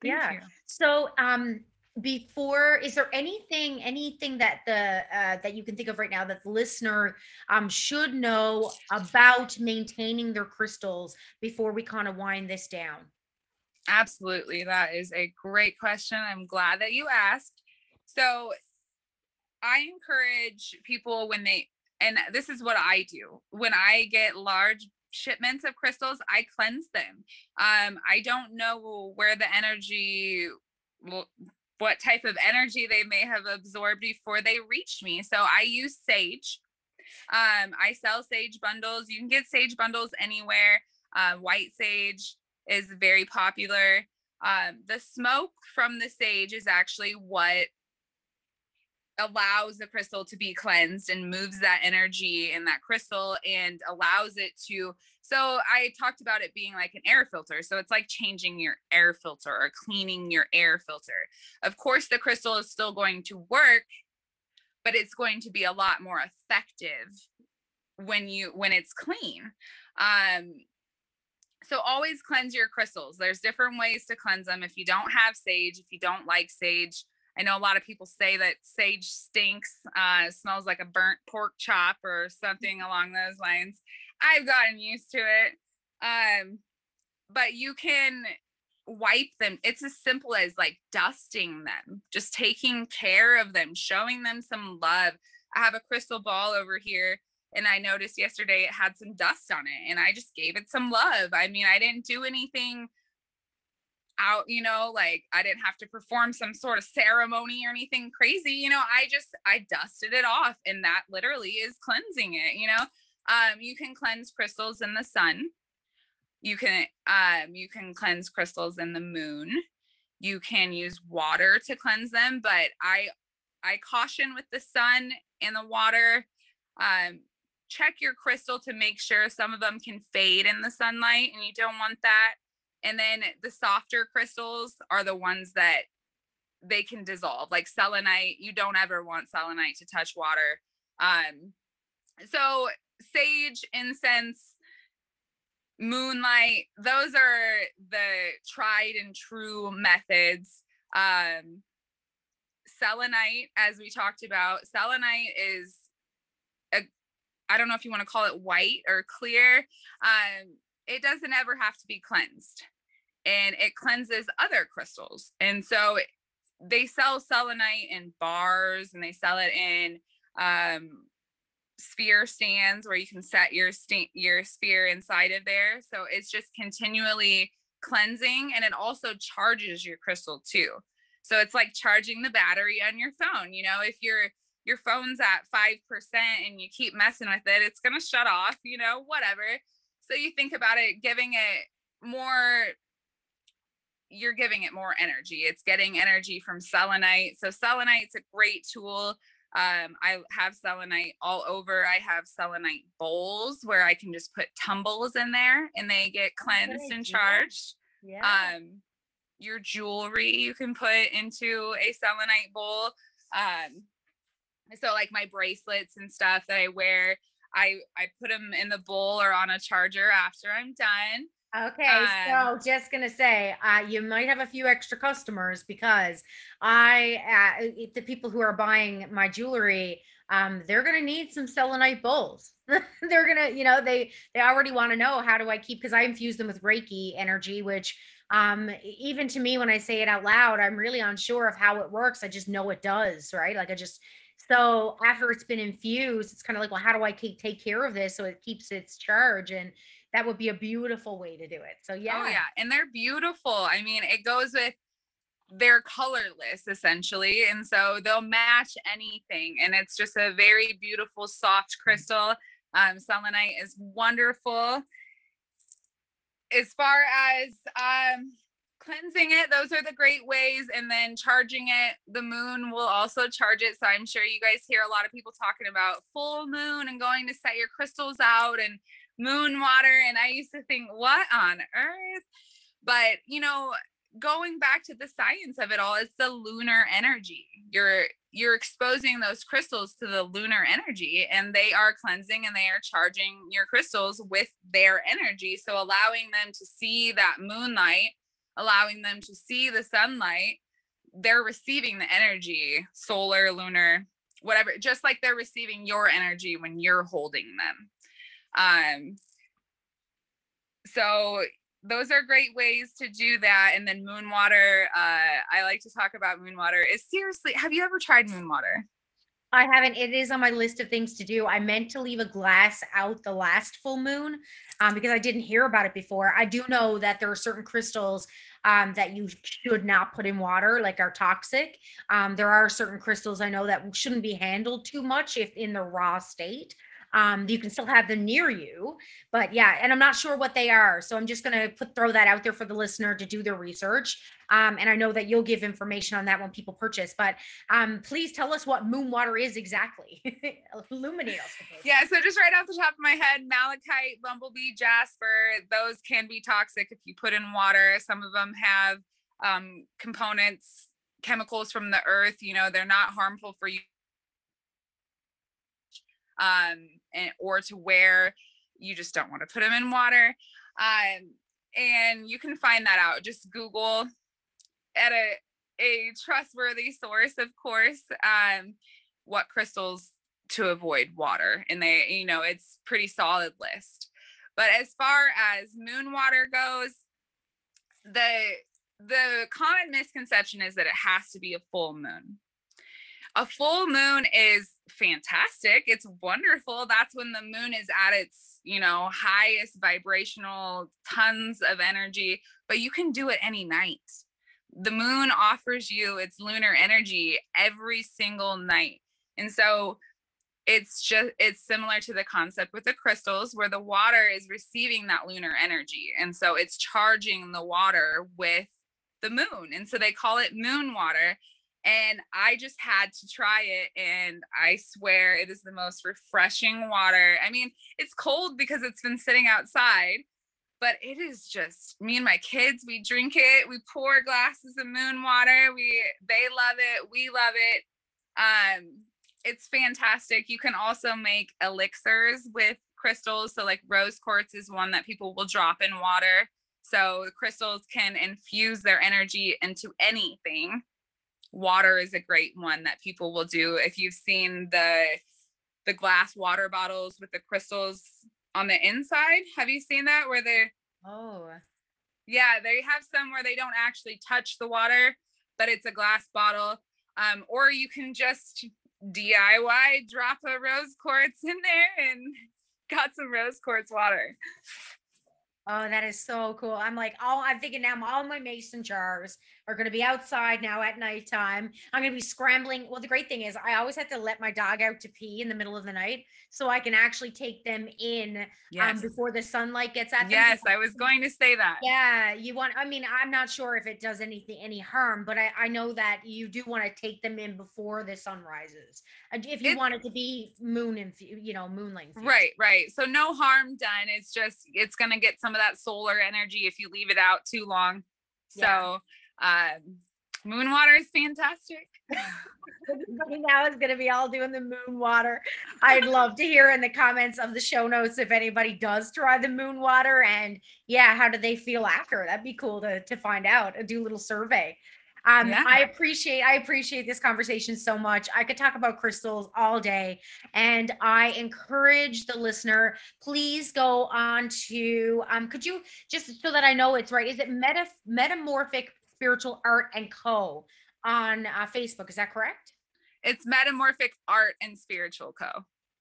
Thank yeah. you. so um before is there anything anything that the uh, that you can think of right now that the listener um, should know about maintaining their crystals before we kind of wind this down? Absolutely that is a great question i'm glad that you asked. So i encourage people when they and this is what i do when i get large shipments of crystals i cleanse them. Um i don't know where the energy what type of energy they may have absorbed before they reached me. So I use sage. Um, I sell sage bundles. You can get sage bundles anywhere. Uh, white sage is very popular. Um, the smoke from the sage is actually what allows the crystal to be cleansed and moves that energy in that crystal and allows it to so i talked about it being like an air filter so it's like changing your air filter or cleaning your air filter. Of course the crystal is still going to work but it's going to be a lot more effective when you when it's clean. Um so always cleanse your crystals. There's different ways to cleanse them. If you don't have sage if you don't like sage I know a lot of people say that sage stinks, uh, smells like a burnt pork chop or something along those lines. I've gotten used to it. Um, but you can wipe them. It's as simple as like dusting them, just taking care of them, showing them some love. I have a crystal ball over here and I noticed yesterday it had some dust on it and I just gave it some love. I mean, I didn't do anything out, you know, like I didn't have to perform some sort of ceremony or anything crazy, you know, I just I dusted it off and that literally is cleansing it, you know. Um you can cleanse crystals in the sun. You can um you can cleanse crystals in the moon. You can use water to cleanse them, but I I caution with the sun and the water um check your crystal to make sure some of them can fade in the sunlight and you don't want that and then the softer crystals are the ones that they can dissolve, like selenite. You don't ever want selenite to touch water. Um, so sage, incense, moonlight, those are the tried and true methods. Um, selenite, as we talked about, selenite is a I don't know if you want to call it white or clear. Um, it doesn't ever have to be cleansed and it cleanses other crystals. And so they sell selenite in bars and they sell it in um, sphere stands where you can set your st- your sphere inside of there. So it's just continually cleansing and it also charges your crystal too. So it's like charging the battery on your phone. You know, if your your phone's at 5% and you keep messing with it, it's going to shut off, you know, whatever. So you think about it giving it more you're giving it more energy. It's getting energy from selenite. So selenite's a great tool. Um, I have selenite all over. I have selenite bowls where I can just put tumbles in there and they get cleansed and charged. Yeah. Um, your jewelry you can put into a selenite bowl. Um, so like my bracelets and stuff that I wear, I I put them in the bowl or on a charger after I'm done. Okay, um, so just gonna say, uh, you might have a few extra customers because I, uh, the people who are buying my jewelry, um, they're gonna need some selenite bowls. they're gonna, you know, they they already want to know how do I keep because I infuse them with Reiki energy, which um even to me when I say it out loud, I'm really unsure of how it works. I just know it does, right? Like I just so after it's been infused, it's kind of like, well, how do I take take care of this so it keeps its charge and that would be a beautiful way to do it. So yeah. Oh yeah, and they're beautiful. I mean, it goes with they're colorless essentially and so they'll match anything and it's just a very beautiful soft mm. crystal um selenite is wonderful as far as um cleansing it those are the great ways and then charging it the moon will also charge it so i'm sure you guys hear a lot of people talking about full moon and going to set your crystals out and moon water. And I used to think, what on earth? But, you know, going back to the science of it all, it's the lunar energy. You're you're exposing those crystals to the lunar energy and they are cleansing and they are charging your crystals with their energy. So allowing them to see that moonlight, allowing them to see the sunlight, they're receiving the energy, solar, lunar, whatever, just like they're receiving your energy when you're holding them. Um, so those are great ways to do that. And then moon water, uh, I like to talk about moon water. Is seriously, have you ever tried moon water? I haven't. It is on my list of things to do. I meant to leave a glass out the last full moon um, because I didn't hear about it before. I do know that there are certain crystals um, that you should not put in water, like are toxic. Um, there are certain crystals I know that shouldn't be handled too much if in the raw state. Um, you can still have them near you, but yeah, and I'm not sure what they are. So I'm just gonna put throw that out there for the listener to do their research. Um, and I know that you'll give information on that when people purchase, but um, please tell us what moon water is exactly. Illuminate us. Yeah, so just right off the top of my head, malachite, bumblebee, jasper, those can be toxic if you put in water. Some of them have um, components, chemicals from the earth. You know, they're not harmful for you. Um, and or to where you just don't want to put them in water. Um, and you can find that out. Just Google at a a trustworthy source, of course, um, what crystals to avoid water. And they, you know, it's pretty solid list. But as far as moon water goes, the the common misconception is that it has to be a full moon. A full moon is fantastic. It's wonderful. That's when the moon is at its, you know, highest vibrational tons of energy, but you can do it any night. The moon offers you its lunar energy every single night. And so it's just it's similar to the concept with the crystals where the water is receiving that lunar energy and so it's charging the water with the moon and so they call it moon water and I just had to try it and I swear it is the most refreshing water. I mean, it's cold because it's been sitting outside, but it is just me and my kids, we drink it, we pour glasses of moon water. We they love it, we love it. Um it's fantastic. You can also make elixirs with crystals. So, like rose quartz is one that people will drop in water. So, the crystals can infuse their energy into anything. Water is a great one that people will do. If you've seen the the glass water bottles with the crystals on the inside, have you seen that where they're Oh, yeah, they have some where they don't actually touch the water, but it's a glass bottle. Um, or you can just DIY, drop a rose quartz in there and got some rose quartz water. Oh, that is so cool. I'm like, all I'm thinking now, all my mason jars are going to be outside now at nighttime. I'm going to be scrambling. Well, the great thing is, I always have to let my dog out to pee in the middle of the night so I can actually take them in um, Yes. um, before the sunlight gets at them. yes, I was going to say that. Yeah, you want. I mean, I'm not sure if it does anything any harm, but I, I know that you do want to take them in before the sun rises. If you It's- want it to be moon and you know moonlight. Right, right. So no harm done. It's just it's gonna get some of that solar energy if you leave it out too long. Yeah. Um moon water is fantastic. Now is going to be all doing the moon water. I'd love to hear in the comments of the show notes if anybody does try the moon water and yeah, how do they feel after? That'd be cool to to find out. and Do a little survey. Um, Yeah. I appreciate I appreciate this conversation so much. I could talk about crystals all day, and I encourage the listener. Please go on to um. Could you just so that I know it's right? Is it meta metamorphic spiritual art and co on uh, Facebook? Is that correct? It's metamorphic art and spiritual co.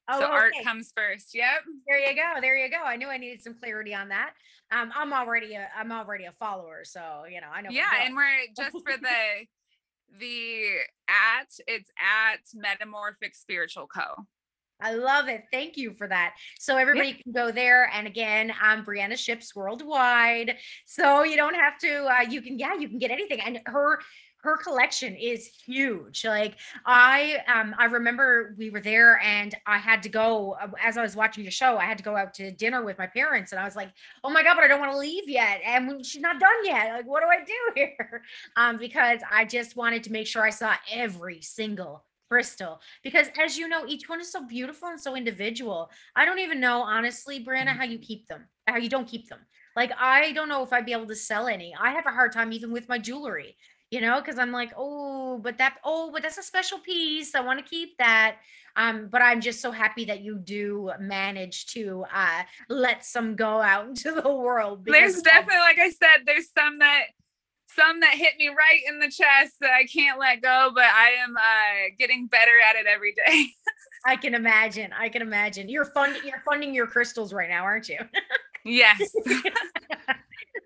Oh, so art comes first. Yep. There you go. There you go. I knew I needed some clarity on that. Um, I'm already a I'm already a follower, so you know I know. yeah and we're just for the the at it's at metamorphic spiritual co I love it. Thank you for that. So everybody can go there. And again, I'm Brianna Ships Worldwide. So you don't have to. Uh, you can yeah, you can get anything. And her her collection is huge. Like I um I remember we were there and I had to go uh, as I was watching the show. I had to go out to dinner with my parents, and I was like, oh my god, but I don't want to leave yet, and she's not done yet. Like what do I do here? Um, because I just wanted to make sure I saw every single crystal because as you know each one is so beautiful and so individual. I don't even know honestly brianna how you keep them how you don't keep them. Like i don't know if i'd be able to sell any. I have a hard time even with my jewelry you know because i'm like oh but that oh but that's a special piece. I want to keep that. Um but i'm just so happy that you do manage to uh let some go out into the world there's definitely like i said there's some that some that hit me right in the chest that i can't let go but i am uh getting better at it every day. I can imagine i can imagine. You're funding you're funding your crystals right now aren't you? Yes.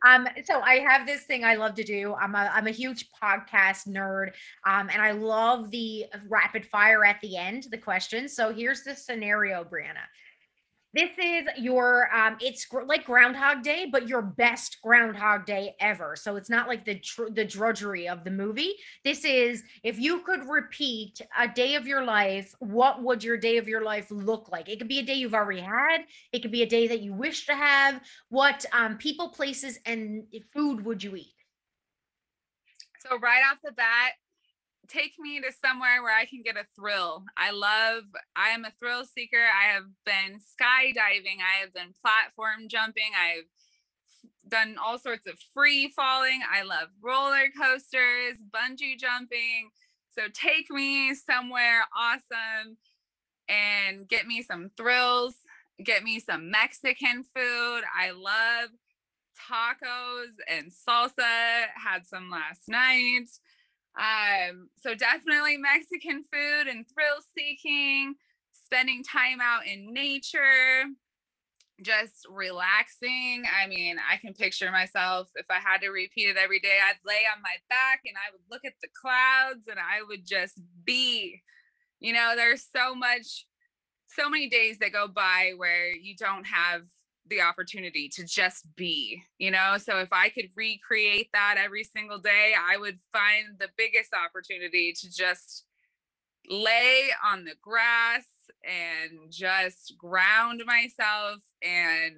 Um so i have this thing i love to do. I'm a i'm a huge podcast nerd um and i love the rapid fire at the end the questions. So here's the scenario brianna This is your um it's gr- like groundhog day but your best groundhog day ever. So it's not like the tr- the drudgery of the movie. This is if you could repeat a day of your life, what would your day of your life look like? It could be a day you've already had, it could be a day that you wish to have. What um people, places and food would you eat? So right off the bat, take me to somewhere where I can get a thrill. I love, I am a thrill seeker. I have been skydiving, I have been platform jumping, I've done all sorts of free falling. I love roller coasters, bungee jumping. So take me somewhere awesome and get me some thrills, get me some Mexican food. I love tacos and salsa, had some last night. Um, so definitely Mexican food and thrill seeking, spending time out in nature, just relaxing. I mean, I can picture myself if I had to repeat it every day, I'd lay on my back and I would look at the clouds and I would just be. You know, there's so much, so many days that go by where you don't have the opportunity to just be, you know? So if I could recreate that every single day, I would find the biggest opportunity to just lay on the grass and just ground myself and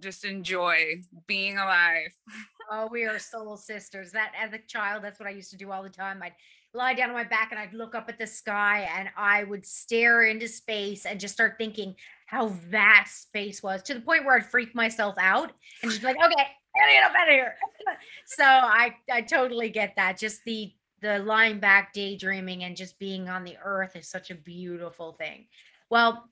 just enjoy being alive. Oh, we are soul sisters. That as a child, that's what I used to do all the time. I'd lie down on my back and I'd look up at the sky and I would stare into space and just start thinking how vast space was to the point where I'd freak myself out and just be like, okay, I gotta get up out of here. so I I totally get that. Just the the lying back daydreaming and just being on the earth is such a beautiful thing. Well,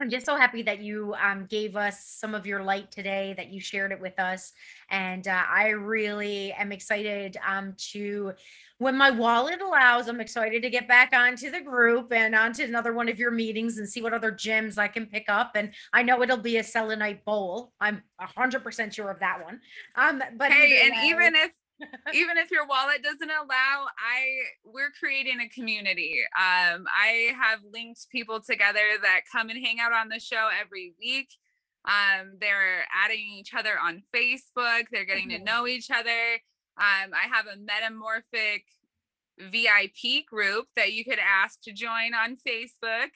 I'm just so happy that you um, gave us some of your light today, that you shared it with us. And uh, I really am excited um, to, when my wallet allows, I'm excited to get back onto the group and onto another one of your meetings and see what other gyms I can pick up. And I know it'll be a selenite bowl. I'm 100% sure of that one. Um, but hey, and way, even if even if your wallet doesn't allow i we're creating a community. Um i have linked people together that come and hang out on the show every week. Um they're adding each other on facebook. They're getting mm-hmm. to know each other. Um i have a metamorphic vip group that you could ask to join on facebook.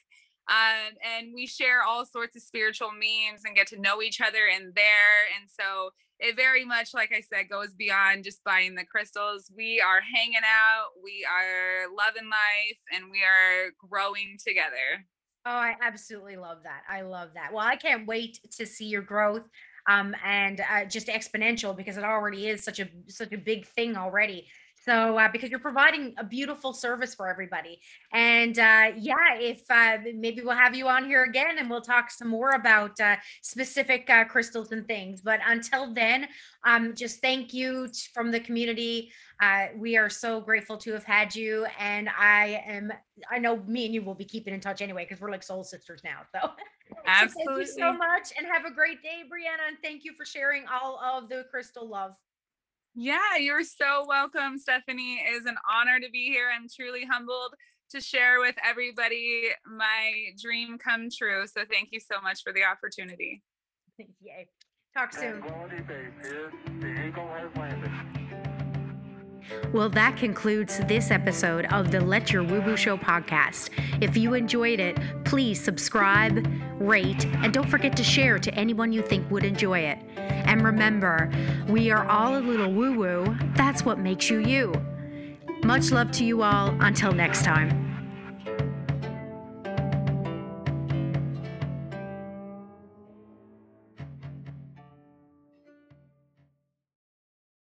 Um, and we share all sorts of spiritual memes and get to know each other in there. And so it very much, like I said, goes beyond just buying the crystals. We are hanging out, we are loving life, and we are growing together. Oh, I absolutely love that. I love that. Well, I can't wait to see your growth um, and uh, just exponential because it already is such a such a big thing already. So, uh, because you're providing a beautiful service for everybody. And uh, yeah, if uh, maybe we'll have you on here again and we'll talk some more about uh, specific uh, crystals and things. But until then, um, just thank you t- from the community. Uh, we are so grateful to have had you. And I am, I know me and you will be keeping in touch anyway because we're like soul sisters now. So, absolutely. so thank you so much and have a great day, Brianna. And thank you for sharing all of the crystal love. Yeah, you're so welcome, Stephanie. It is an honor to be here. I'm truly humbled to share with everybody my dream come true. So thank you so much for the opportunity. Yay. Talk soon. Well, that concludes this episode of the Let Your Woo Woo Show podcast. If you enjoyed it, please subscribe, rate, and don't forget to share to anyone you think would enjoy it. And remember, we are all a little woo woo. That's what makes you you. Much love to you all. Until next time.